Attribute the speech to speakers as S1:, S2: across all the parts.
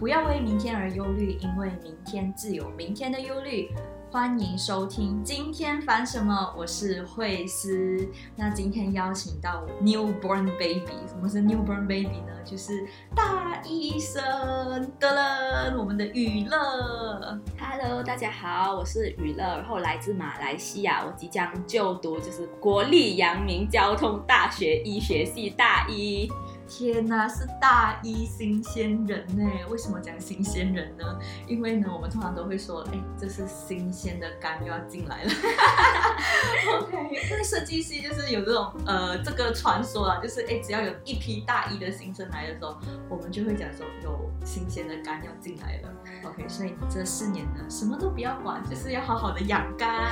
S1: 不要为明天而忧虑，因为明天自有明天的忧虑。欢迎收听今天烦什么？我是慧思。那今天邀请到 newborn baby，什么是 newborn baby 呢？就是大医生的了，我们的宇乐。
S2: Hello，大家好，我是宇乐，然后来自马来西亚，我即将就读就是国立阳明交通大学医学系大一。
S1: 天呐，是大一新鲜人呢？为什么讲新鲜人呢？因为呢，我们通常都会说，哎，这是新鲜的肝又要进来了。OK，因为设计系就是有这种呃这个传说啊，就是哎，只要有一批大一的新生来的时候，我们就会讲说有新鲜的肝要进来了。OK，所以你这四年呢，什么都不要管，就是要好好的养肝。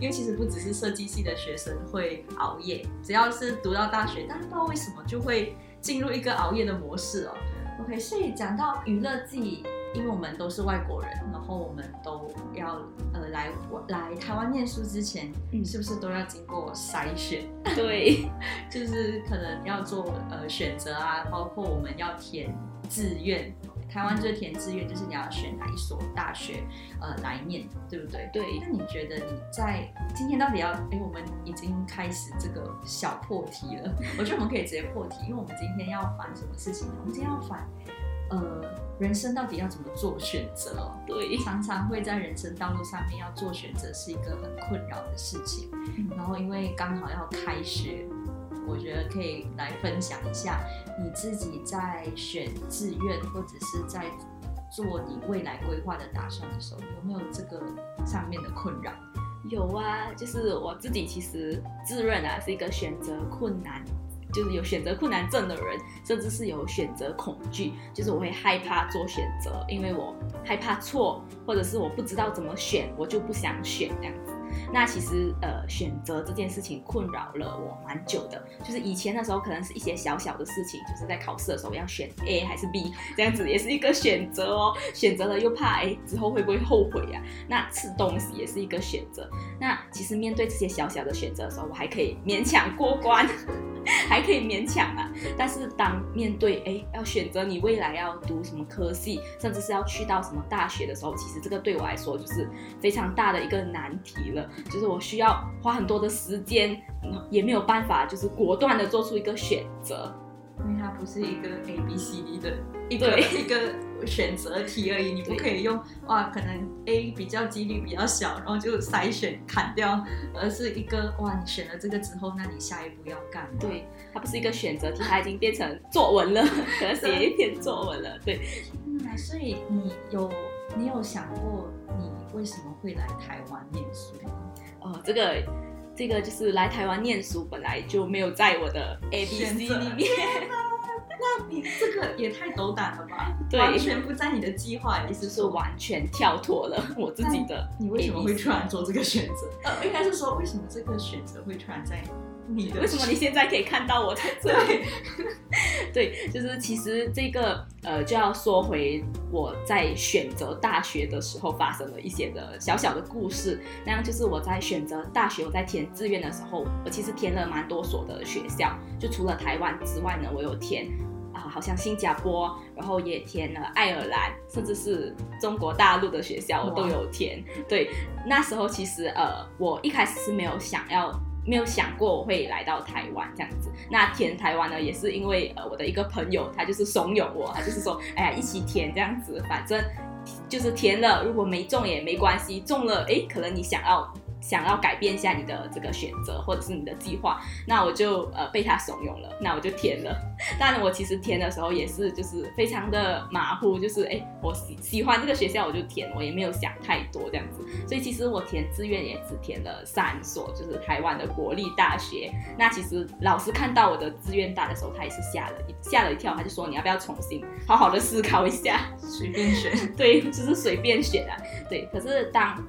S1: 因为其实不只是设计系的学生会熬夜，只要是读到大学，但是不知道为什么就会。进入一个熬夜的模式哦。OK，所以讲到娱乐自己，因为我们都是外国人，然后我们都要呃来来台湾念书之前，嗯，是不是都要经过筛选？
S2: 对，
S1: 就是可能要做呃选择啊，包括我们要填志愿。台湾这填志愿就是你要选哪一所大学，呃，来念，对不对？
S2: 对。
S1: 那你觉得你在今天到底要？哎，我们已经开始这个小破题了。我觉得我们可以直接破题，因为我们今天要反什么事情呢？我们今天要反，呃，人生到底要怎么做选择？
S2: 对。
S1: 常常会在人生道路上面要做选择，是一个很困扰的事情。嗯。然后因为刚好要开学。我觉得可以来分享一下你自己在选志愿或者是在做你未来规划的打算的时候，有没有这个上面的困扰？
S2: 有啊，就是我自己其实自认啊是一个选择困难，就是有选择困难症的人，甚至是有选择恐惧，就是我会害怕做选择，因为我害怕错，或者是我不知道怎么选，我就不想选这样子。那其实呃，选择这件事情困扰了我蛮久的。就是以前的时候，可能是一些小小的事情，就是在考试的时候要选 A 还是 B 这样子，也是一个选择哦。选择了又怕哎，之后会不会后悔呀？那吃东西也是一个选择。那其实面对这些小小的选择的时候，我还可以勉强过关。还可以勉强啊，但是当面对哎要选择你未来要读什么科系，甚至是要去到什么大学的时候，其实这个对我来说就是非常大的一个难题了，就是我需要花很多的时间，也没有办法就是果断的做出一个选择，
S1: 因为它不是一个 A B C D 的一个一个。选择题而已，你不可以用哇，可能 A 比较几率比较小，然后就筛选砍掉，而是一个哇，你选了这个之后，那你下一步要干
S2: 嘛？对，它不是一个选择题，它已经变成作文了，可能写一篇作文了。对，
S1: 那所以你有你有想过你为什么会来台湾念书？
S2: 哦，这个这个就是来台湾念书本来就没有在我的 A B C 里面。
S1: 那你这个也太斗胆了吧？
S2: 对，
S1: 完全不在你的计划，意思
S2: 是完全跳脱了 我自己的。
S1: 你为什么会突然做这个选择？呃，应该是说为什么这个选择会突然在你的？
S2: 为什么你现在可以看到我在这里？对，就是其实这个呃，就要说回我在选择大学的时候发生了一些的小小的故事。那样就是我在选择大学，我在填志愿的时候，我其实填了蛮多所的学校，就除了台湾之外呢，我有填。啊，好像新加坡，然后也填了爱尔兰，甚至是中国大陆的学校，我都有填。对，那时候其实呃，我一开始是没有想要，没有想过我会来到台湾这样子。那填台湾呢，也是因为呃，我的一个朋友，他就是怂恿我，他就是说，哎呀，一起填这样子，反正就是填了，如果没中也没关系，中了，哎，可能你想要。想要改变一下你的这个选择或者是你的计划，那我就呃被他怂恿了，那我就填了。但我其实填的时候也是就是非常的马虎，就是哎我喜喜欢这个学校我就填，我也没有想太多这样子。所以其实我填志愿也只填了三所，就是台湾的国立大学。那其实老师看到我的志愿单的时候，他也是吓了一吓了一跳，他就说你要不要重新好好的思考一下，
S1: 随便选。
S2: 对，就是随便选啊。对，可是当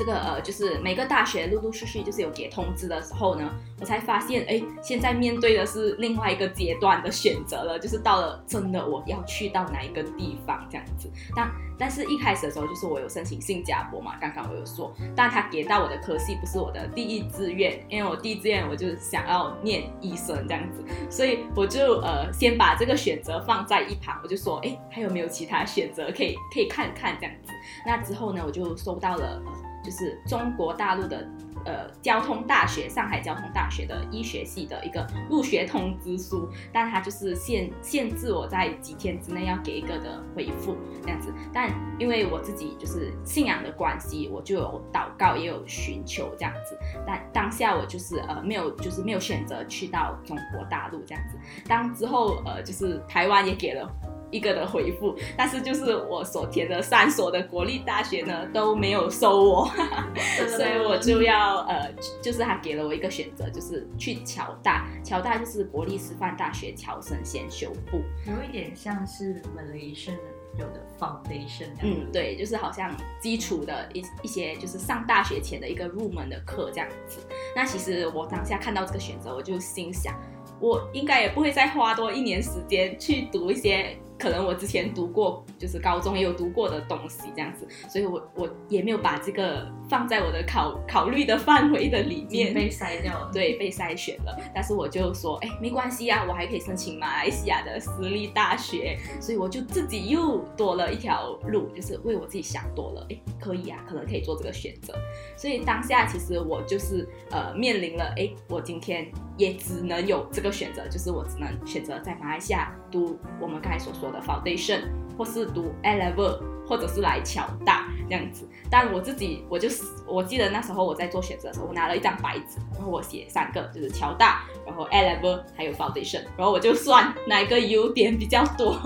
S2: 这个呃，就是每个大学陆陆续续就是有给通知的时候呢，我才发现，哎，现在面对的是另外一个阶段的选择了，就是到了真的我要去到哪一个地方这样子。但但是一开始的时候，就是我有申请新加坡嘛，刚刚我有说，但他给到我的科系不是我的第一志愿，因为我第一志愿我就想要念医生这样子，所以我就呃先把这个选择放在一旁，我就说，哎，还有没有其他选择可以可以看看这样子。那之后呢，我就收到了。就是中国大陆的呃交通大学，上海交通大学的医学系的一个入学通知书，但它就是限限制我在几天之内要给一个的回复这样子。但因为我自己就是信仰的关系，我就有祷告，也有寻求这样子。但当下我就是呃没有就是没有选择去到中国大陆这样子。当之后呃就是台湾也给了。一个的回复，但是就是我所填的三所的国立大学呢都没有收我，所以我就要呃，就是他给了我一个选择，就是去侨大，侨大就是国立师范大学侨生先修部，
S1: 有一点像是 Malaysian 有的 Foundation，
S2: 嗯，对，就是好像基础的一一些就是上大学前的一个入门的课这样子。那其实我当下看到这个选择，我就心想，我应该也不会再花多一年时间去读一些。可能我之前读过，就是高中也有读过的东西这样子，所以我我也没有把这个放在我的考考虑的范围的里面，
S1: 被筛掉了，
S2: 对，被筛选了。但是我就说，哎，没关系啊，我还可以申请马来西亚的私立大学，所以我就自己又多了一条路，就是为我自己想多了，哎，可以啊，可能可以做这个选择。所以当下其实我就是呃面临了，哎，我今天也只能有这个选择，就是我只能选择在马来西亚读我们刚才所说的。foundation，或是读 A level，或者是来侨大这样子。但我自己，我就是我记得那时候我在做选择的时候，我拿了一张白纸，然后我写三个，就是侨大，然后 A level，还有 foundation，然后我就算哪一个优点比较多，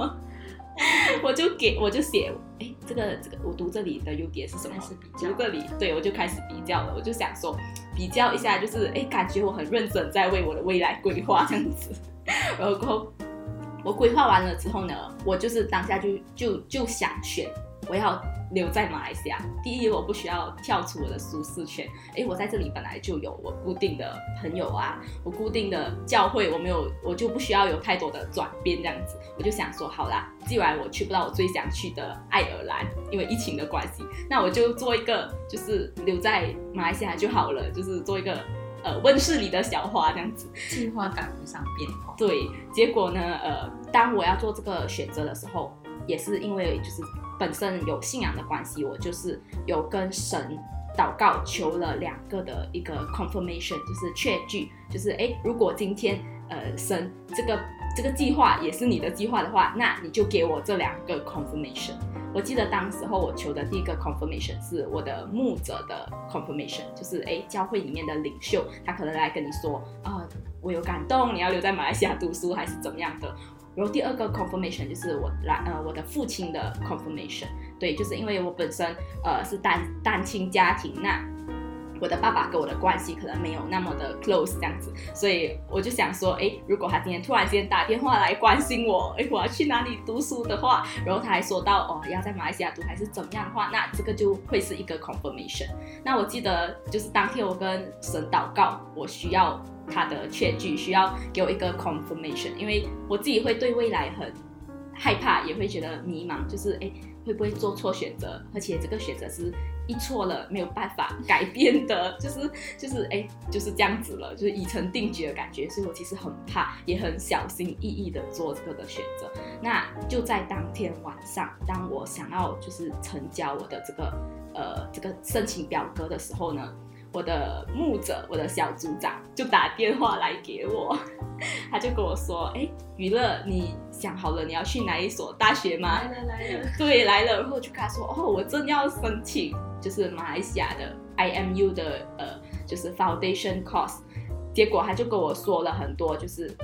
S2: 我就给我就写，哎，这个这个我读这里的优点是什么？
S1: 是比较
S2: 读这里，对，我就开始比较了。我就想说，比较一下，就是哎，感觉我很认真在为我的未来规划这样子，然后过后。我规划完了之后呢，我就是当下就就就想选，我要留在马来西亚。第一，我不需要跳出我的舒适圈，诶，我在这里本来就有我固定的朋友啊，我固定的教会，我没有，我就不需要有太多的转变这样子。我就想说，好啦，既然我去不到我最想去的爱尔兰，因为疫情的关系，那我就做一个，就是留在马来西亚就好了，就是做一个。呃，温室里的小花这样子，
S1: 计划赶不上变化。
S2: 对，结果呢，呃，当我要做这个选择的时候，也是因为就是本身有信仰的关系，我就是有跟神祷告求了两个的一个 confirmation，就是确据，就是哎，如果今天呃神这个这个计划也是你的计划的话，那你就给我这两个 confirmation。我记得当时候我求的第一个 confirmation 是我的牧者的 confirmation，就是诶，教会里面的领袖，他可能来跟你说啊、我有感动，你要留在马来西亚读书还是怎么样的。然后第二个 confirmation 就是我来呃我的父亲的 confirmation，对，就是因为我本身呃是单单亲家庭，那。我的爸爸跟我的关系可能没有那么的 close 这样子，所以我就想说，诶，如果他今天突然间打电话来关心我，诶，我要去哪里读书的话，然后他还说到，哦，要在马来西亚读还是怎么样的话，那这个就会是一个 confirmation。那我记得就是当天我跟神祷告，我需要他的确据，需要给我一个 confirmation，因为我自己会对未来很害怕，也会觉得迷茫，就是诶，会不会做错选择，而且这个选择是。一错了没有办法改变的，就是 就是哎，就是这样子了，就是已成定局的感觉。所以我其实很怕，也很小心翼翼的做这个的选择。那就在当天晚上，当我想要就是成交我的这个呃这个申请表格的时候呢，我的牧者，我的小组长就打电话来给我，他就跟我说，哎，娱乐你。想好了你要去哪一所大学吗？
S1: 来了来了，
S2: 对，来了。然后我就跟他说，哦，我正要申请，就是马来西亚的 IMU 的呃，就是 Foundation Course。结果他就跟我说了很多，就是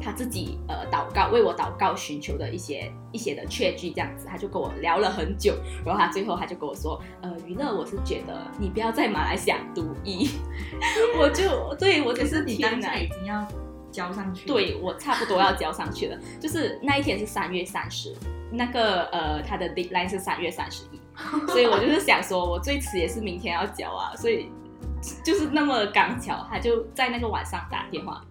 S2: 他自己呃祷告为我祷告寻求的一些一些的确据这样子。他就跟我聊了很久，然后他最后他就跟我说，呃，娱乐，我是觉得你不要在马来西亚读医。我就对我就是
S1: 你当下已经要。交上去，
S2: 对，我差不多要交上去了。就是那一天是三月三十，那个呃，他的 deadline 是三月三十一。所以我就是想说，我最迟也是明天要交啊，所以。就是那么刚巧，他就在那个晚上打电话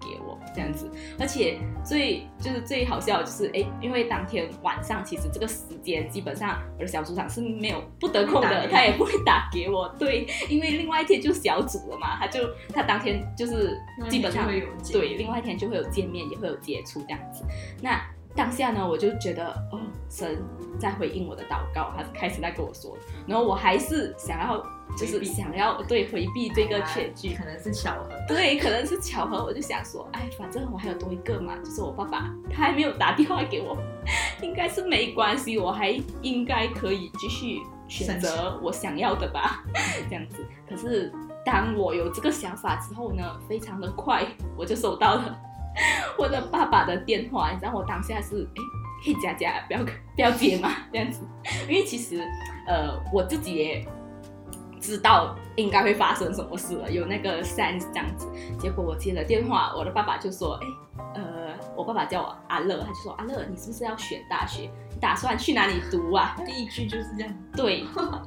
S2: 这样子，而且最就是最好笑的就是哎，因为当天晚上其实这个时间基本上我的小组长是没有不得空的，他也不会打给我。对，因为另外一天就小组了嘛，他就他当天就是基本上对，另外一天就会有见面，也会有接触这样子。那当下呢，我就觉得哦，神在回应我的祷告，他开始在跟我说，然后我还是想要。就是想要对回避这个全剧，
S1: 可能是巧合。
S2: 对，可能是巧合。我就想说，哎，反正我还有多一个嘛，就是我爸爸，他还没有打电话给我，应该是没关系，我还应该可以继续选择我想要的吧，这样子。可是当我有这个想法之后呢，非常的快，我就收到了 我的爸爸的电话。你知道我当下是哎，可以加加，不要 不要接嘛，这样子。因为其实呃，我自己也。知道应该会发生什么事了，有那个 sense 这样子。结果我接了电话，我的爸爸就说：“哎，呃，我爸爸叫我阿乐，他就说阿乐，你是不是要选大学？你打算去哪里读啊？”
S1: 第一句就是这样。
S2: 对，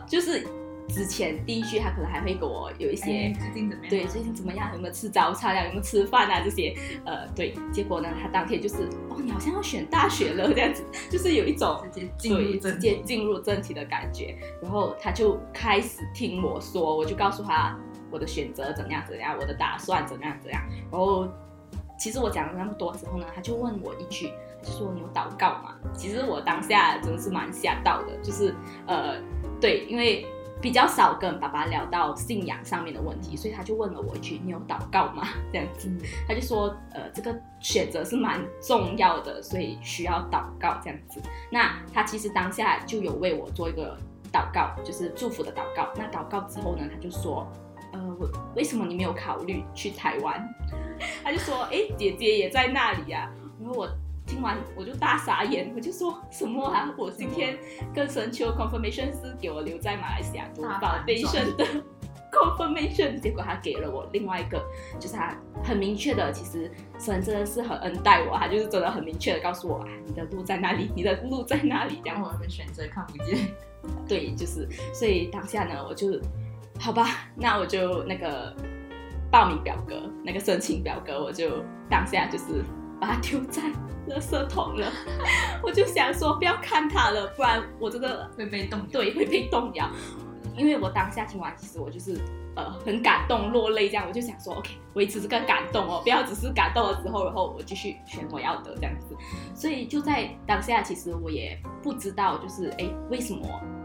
S2: 就是。之前第一句他可能还会给我有一些
S1: 最近怎么样？
S2: 对，最近怎么样？有没有吃早餐啊？有没有吃饭啊？这些呃，对。结果呢，他当天就是哦，你好像要选大学了这样子，就是有一种
S1: 直接进入
S2: 直接进入正题的感觉。然后他就开始听我说，我就告诉他我的选择怎样怎样，我的打算怎样怎样。然后其实我讲了那么多之后呢，他就问我一句，就说你有祷告吗？其实我当下真的是蛮吓到的，就是呃，对，因为。比较少跟爸爸聊到信仰上面的问题，所以他就问了我一句：“你有祷告吗？”这样子，他就说：“呃，这个选择是蛮重要的，所以需要祷告。”这样子，那他其实当下就有为我做一个祷告，就是祝福的祷告。那祷告之后呢，他就说：“呃，我为什么你没有考虑去台湾？” 他就说：“哎，姐姐也在那里呀。”然后我。听完我就大傻眼，我就说什么啊？我今天跟神求 confirmation 是给我留在马来西亚读 foundation 的 confirmation，结果他给了我另外一个，就是他很明确的，其实神真的是很恩待我，他就是真的很明确的告诉我，啊，你的路在哪里？你的路在哪里？这样
S1: 我们选择看不见。
S2: 对，就是所以当下呢，我就好吧，那我就那个报名表格，那个申请表格，我就当下就是。把它丢在垃圾桶了，我就想说不要看它了，不然我真的
S1: 会被动摇。
S2: 对，会被动摇。因为我当下听完，其实我就是呃很感动，落泪这样。我就想说，OK，维持这个感动哦，不要只是感动了之后，然后我继续选我要的这样子。所以就在当下，其实我也不知道，就是哎，为什么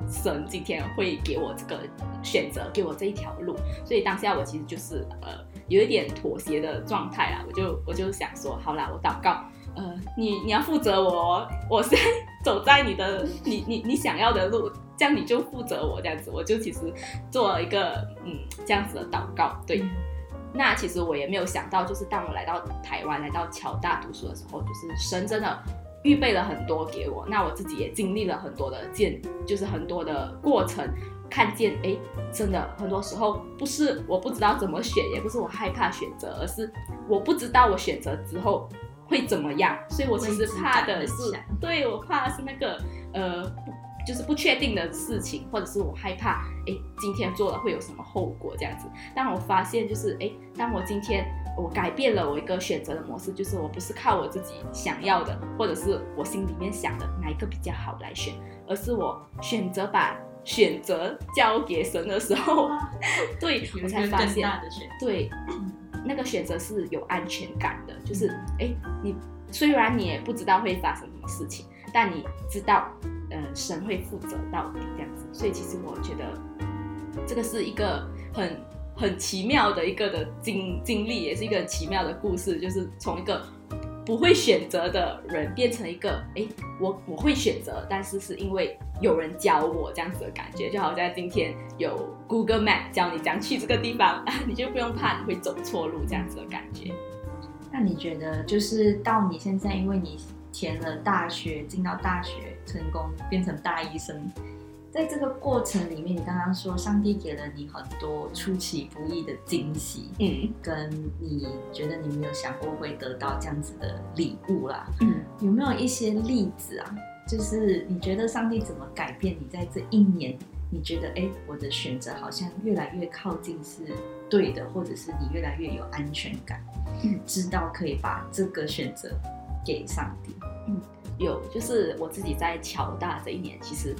S2: 神今天会给我这个选择，给我这一条路。所以当下我其实就是呃。有一点妥协的状态啦，我就我就想说，好啦，我祷告，呃，你你要负责我，我现在走在你的你你你想要的路，这样你就负责我这样子，我就其实做了一个嗯这样子的祷告，对。那其实我也没有想到，就是当我来到台湾，来到侨大读书的时候，就是神真的预备了很多给我，那我自己也经历了很多的见，就是很多的过程。看见哎，真的很多时候不是我不知道怎么选，也不是我害怕选择，而是我不知道我选择之后会怎么样，所以我其实怕的是，对，我怕的是那个呃，就是不确定的事情，或者是我害怕哎，今天做了会有什么后果这样子。但我发现就是哎，当我今天我改变了我一个选择的模式，就是我不是靠我自己想要的，或者是我心里面想的哪一个比较好来选，而是我选择把。选择交给神的时候，对，我才发现，对，那个选择是有安全感的，就是，哎，你虽然你也不知道会发生什么事情，但你知道，呃，神会负责到底这样子，所以其实我觉得这个是一个很很奇妙的一个的经经历，也是一个很奇妙的故事，就是从一个。不会选择的人变成一个，哎，我我会选择，但是是因为有人教我这样子的感觉，就好像今天有 Google Map 教你怎样去这个地方，你就不用怕你会走错路这样子的感觉。
S1: 那你觉得，就是到你现在，因为你填了大学，进到大学，成功变成大医生。在这个过程里面，你刚刚说上帝给了你很多出其不意的惊喜，嗯，跟你觉得你没有想过会得到这样子的礼物啦，嗯，有没有一些例子啊？就是你觉得上帝怎么改变你在这一年你觉得哎，我的选择好像越来越靠近是对的，或者是你越来越有安全感，嗯，知道可以把这个选择给上帝。
S2: 嗯，有，就是我自己在乔大这一年，其实。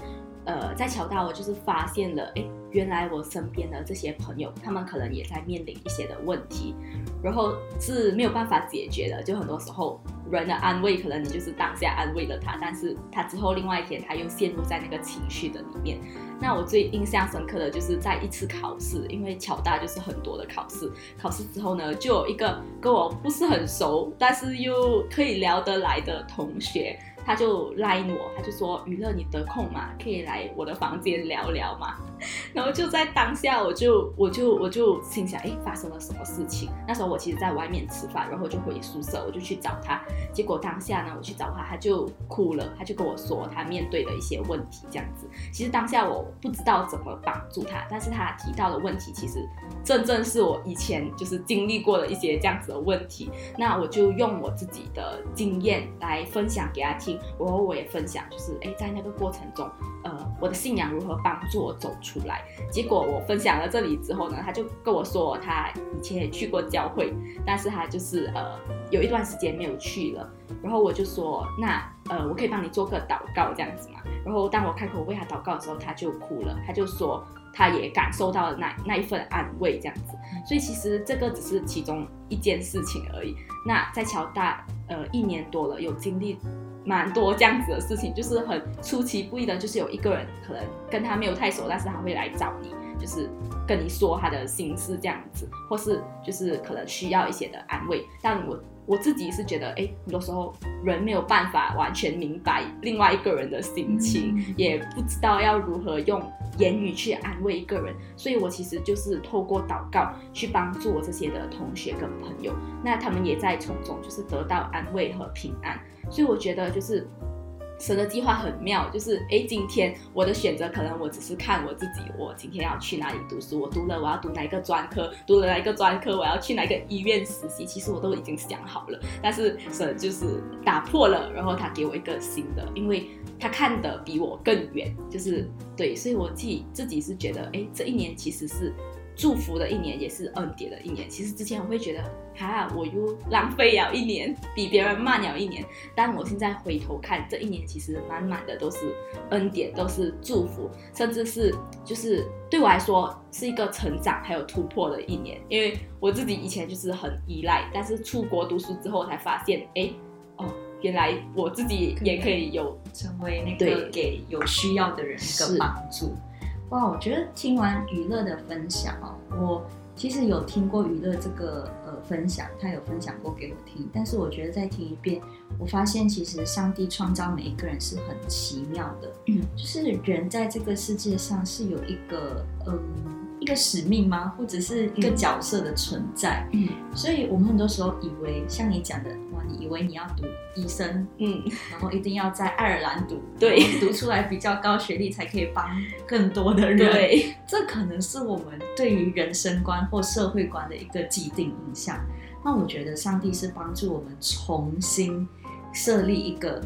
S2: 呃，在乔大，我就是发现了，哎，原来我身边的这些朋友，他们可能也在面临一些的问题，然后是没有办法解决的。就很多时候，人的安慰，可能你就是当下安慰了他，但是他之后另外一天，他又陷入在那个情绪的里面。那我最印象深刻的就是在一次考试，因为侨大就是很多的考试，考试之后呢，就有一个跟我不是很熟，但是又可以聊得来的同学。他就拉我，他就说：“娱乐，你得空吗？可以来我的房间聊聊吗？” 然后就在当下，我就我就我就心想：“哎，发生了什么事情？”那时候我其实在外面吃饭，然后就回宿舍，我就去找他。结果当下呢，我去找他，他就哭了，他就跟我说他面对的一些问题，这样子。其实当下我不知道怎么帮助他，但是他提到的问题，其实正正是我以前就是经历过的一些这样子的问题。那我就用我自己的经验来分享给他听。然后我也分享，就是哎，在那个过程中，呃，我的信仰如何帮助我走出来。结果我分享了这里之后呢，他就跟我说，他以前也去过教会，但是他就是呃有一段时间没有去了。然后我就说，那呃，我可以帮你做个祷告这样子嘛。然后当我开口为他祷告的时候，他就哭了，他就说他也感受到了那那一份安慰这样子。所以其实这个只是其中一件事情而已。那在侨大呃一年多了，有经历。蛮多这样子的事情，就是很出其不意的，就是有一个人可能跟他没有太熟，但是他会来找你，就是跟你说他的心事这样子，或是就是可能需要一些的安慰。但我我自己是觉得，哎，很多时候人没有办法完全明白另外一个人的心情，嗯、也不知道要如何用言语去安慰一个人，所以我其实就是透过祷告去帮助我这些的同学跟朋友，那他们也在从中就是得到安慰和平安。所以我觉得就是神的计划很妙，就是诶，今天我的选择可能我只是看我自己，我今天要去哪里读书，我读了我要读哪一个专科，读了哪一个专科我要去哪一个医院实习，其实我都已经想好了。但是神就是打破了，然后他给我一个新的，因为他看得比我更远，就是对，所以我自己自己是觉得，诶，这一年其实是。祝福的一年，也是恩典的一年。其实之前我会觉得，哈，我又浪费了一年，比别人慢了一年。但我现在回头看，这一年其实满满的都是恩典，都是祝福，甚至是就是对我来说是一个成长还有突破的一年。因为我自己以前就是很依赖，但是出国读书之后才发现，哎，哦，原来我自己也可以有
S1: 成为那个给有需要的人一个帮助。哇，我觉得听完娱乐的分享哦，我其实有听过娱乐这个呃分享，他有分享过给我听，但是我觉得再听一遍，我发现其实上帝创造每一个人是很奇妙的，嗯，就是人在这个世界上是有一个嗯。一个使命吗？或者是一个角色的存在？嗯，所以我们很多时候以为，像你讲的，哇，你以为你要读医生，嗯，然后一定要在爱尔兰读，对，读出来比较高学历才可以帮更多的人，对，这可能是我们对于人生观或社会观的一个既定印象。那我觉得上帝是帮助我们重新设立一个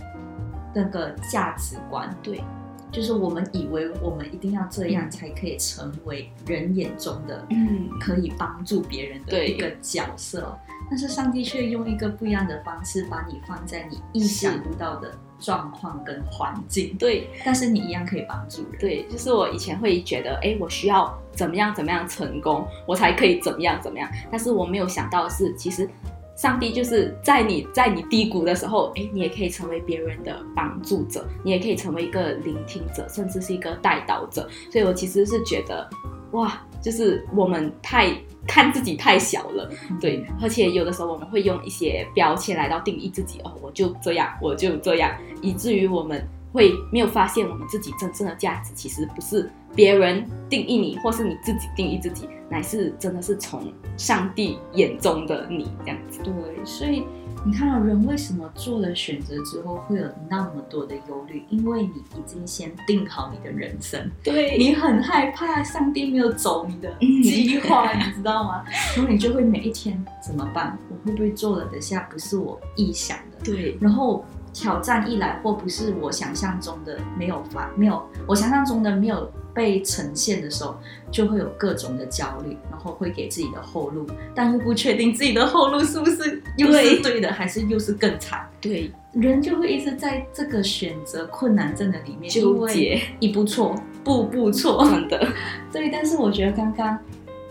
S1: 那个价值观，对。就是我们以为我们一定要这样才可以成为人眼中的，嗯，可以帮助别人的一个角色，但是上帝却用一个不一样的方式把你放在你意想不到的状况跟环境，对，但是你一样可以帮助人。
S2: 对，就是我以前会觉得，哎，我需要怎么样怎么样成功，我才可以怎么样怎么样，但是我没有想到的是，其实。上帝就是在你在你低谷的时候，诶，你也可以成为别人的帮助者，你也可以成为一个聆听者，甚至是一个带导者。所以我其实是觉得，哇，就是我们太看自己太小了，对，而且有的时候我们会用一些标签来到定义自己，哦，我就这样，我就这样，以至于我们。会没有发现我们自己真正的价值，其实不是别人定义你，或是你自己定义自己，乃是真的是从上帝眼中的你这样子。
S1: 对，所以你看到人为什么做了选择之后会有那么多的忧虑？因为你已经先定好你的人生，
S2: 对，
S1: 你很害怕上帝没有走你的计划，你知道吗？然后你就会每一天怎么办？我会不会做了？等下不是我臆想的，
S2: 对，
S1: 然后。挑战一来，或不是我想象中的没有发没有我想象中的没有被呈现的时候，就会有各种的焦虑，然后会给自己的后路，但又不确定自己的后路是不是又是对的，还是又是更惨。
S2: 对，
S1: 人就会一直在这个选择困难症的里面
S2: 纠结，
S1: 一步错，步步错。
S2: 真的，
S1: 对。但是我觉得刚刚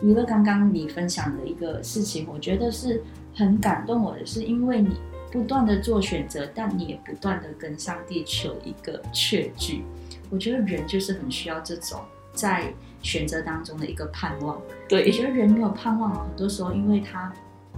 S1: 娱乐刚刚你分享的一个事情，我觉得是很感动我的，是因为你。不断的做选择，但你也不断的跟上帝求一个确据。我觉得人就是很需要这种在选择当中的一个盼望。
S2: 对，
S1: 我觉得人没有盼望，很多时候因为他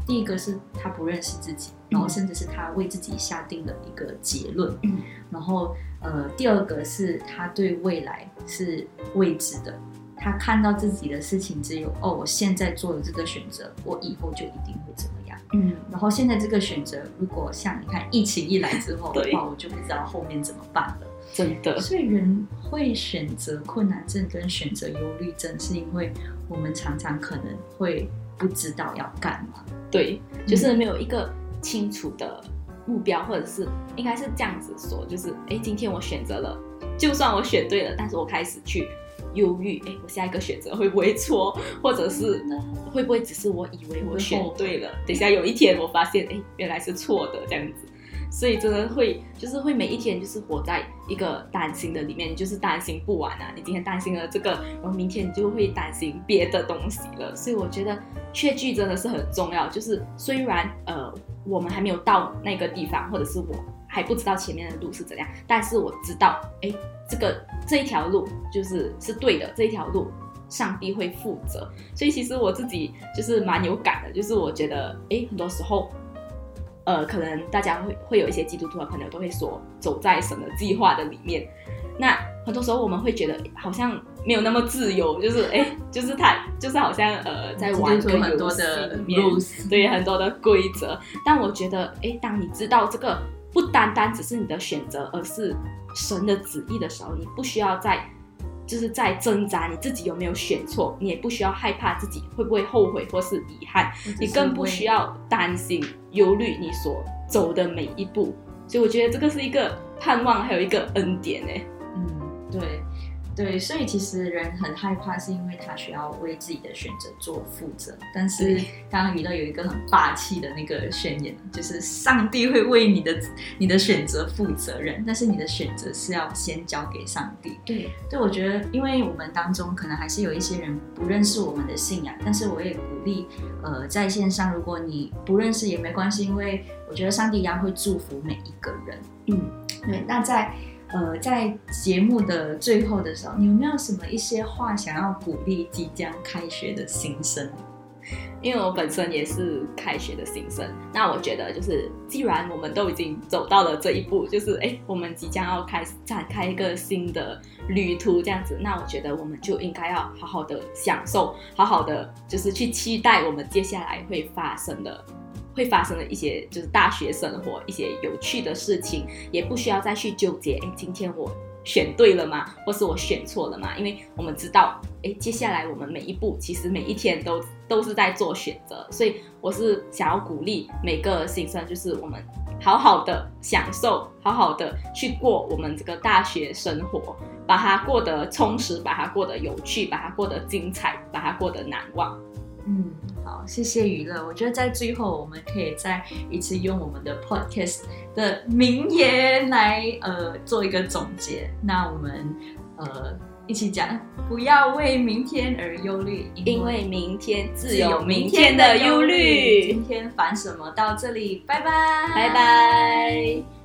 S1: 第一个是他不认识自己，然后甚至是他为自己下定了一个结论。嗯，然后呃，第二个是他对未来是未知的，他看到自己的事情只有哦，我现在做了这个选择，我以后就一定会怎么。嗯，然后现在这个选择，如果像你看疫情一来之后的话，我就不知道后面怎么办了。
S2: 真的，
S1: 所以人会选择困难症跟选择忧虑症，是因为我们常常可能会不知道要干嘛。
S2: 对，就是没有一个清楚的目标，或者是应该是这样子说，就是哎，今天我选择了，就算我选对了，但是我开始去。忧郁，哎，我下一个选择会不会错，或者是会不会只是我以为我选对了，等下有一天我发现，哎，原来是错的这样子，所以真的会就是会每一天就是活在一个担心的里面，就是担心不完啊。你今天担心了这个，然后明天你就会担心别的东西了。所以我觉得确据真的是很重要。就是虽然呃我们还没有到那个地方，或者是我还不知道前面的路是怎样，但是我知道，哎。这个这一条路就是是对的，这一条路上帝会负责，所以其实我自己就是蛮有感的，就是我觉得，哎，很多时候，呃，可能大家会会有一些基督徒的朋友都会说，走在神的计划的里面，那很多时候我们会觉得好像没有那么自由，就是哎，就是他就是好像呃在玩个游戏里面，对很多的规则，但我觉得，哎，当你知道这个不单单只是你的选择，而是神的旨意的时候，你不需要再，就是在挣扎你自己有没有选错，你也不需要害怕自己会不会后悔或是遗憾，你更不需要担心忧虑你所走的每一步。所以我觉得这个是一个盼望，还有一个恩典呢。
S1: 嗯，对。对，所以其实人很害怕，是因为他需要为自己的选择做负责。但是刚刚娱乐有一个很霸气的那个宣言，就是上帝会为你的你的选择负责任，但是你的选择是要先交给上帝。
S2: 对，
S1: 对，我觉得，因为我们当中可能还是有一些人不认识我们的信仰，但是我也鼓励，呃，在线上如果你不认识也没关系，因为我觉得上帝一样会祝福每一个人。嗯，对，那在。呃，在节目的最后的时候，你有没有什么一些话想要鼓励即将开学的新生？
S2: 因为我本身也是开学的新生，那我觉得就是，既然我们都已经走到了这一步，就是哎，我们即将要开始展开一个新的旅途，这样子，那我觉得我们就应该要好好的享受，好好的就是去期待我们接下来会发生的。会发生的一些就是大学生活一些有趣的事情，也不需要再去纠结。哎，今天我选对了吗？或是我选错了吗？因为我们知道，哎，接下来我们每一步其实每一天都都是在做选择。所以我是想要鼓励每个新生，就是我们好好的享受，好好的去过我们这个大学生活，把它过得充实，把它过得有趣，把它过得精彩，把它过得难忘。
S1: 嗯，好，谢谢娱乐。我觉得在最后，我们可以再一次用我们的 podcast 的名言来呃做一个总结。那我们呃一起讲，不要为明天而忧虑，
S2: 因为明天自有明天的忧虑。
S1: 今天烦什么？到这里，拜拜，
S2: 拜拜。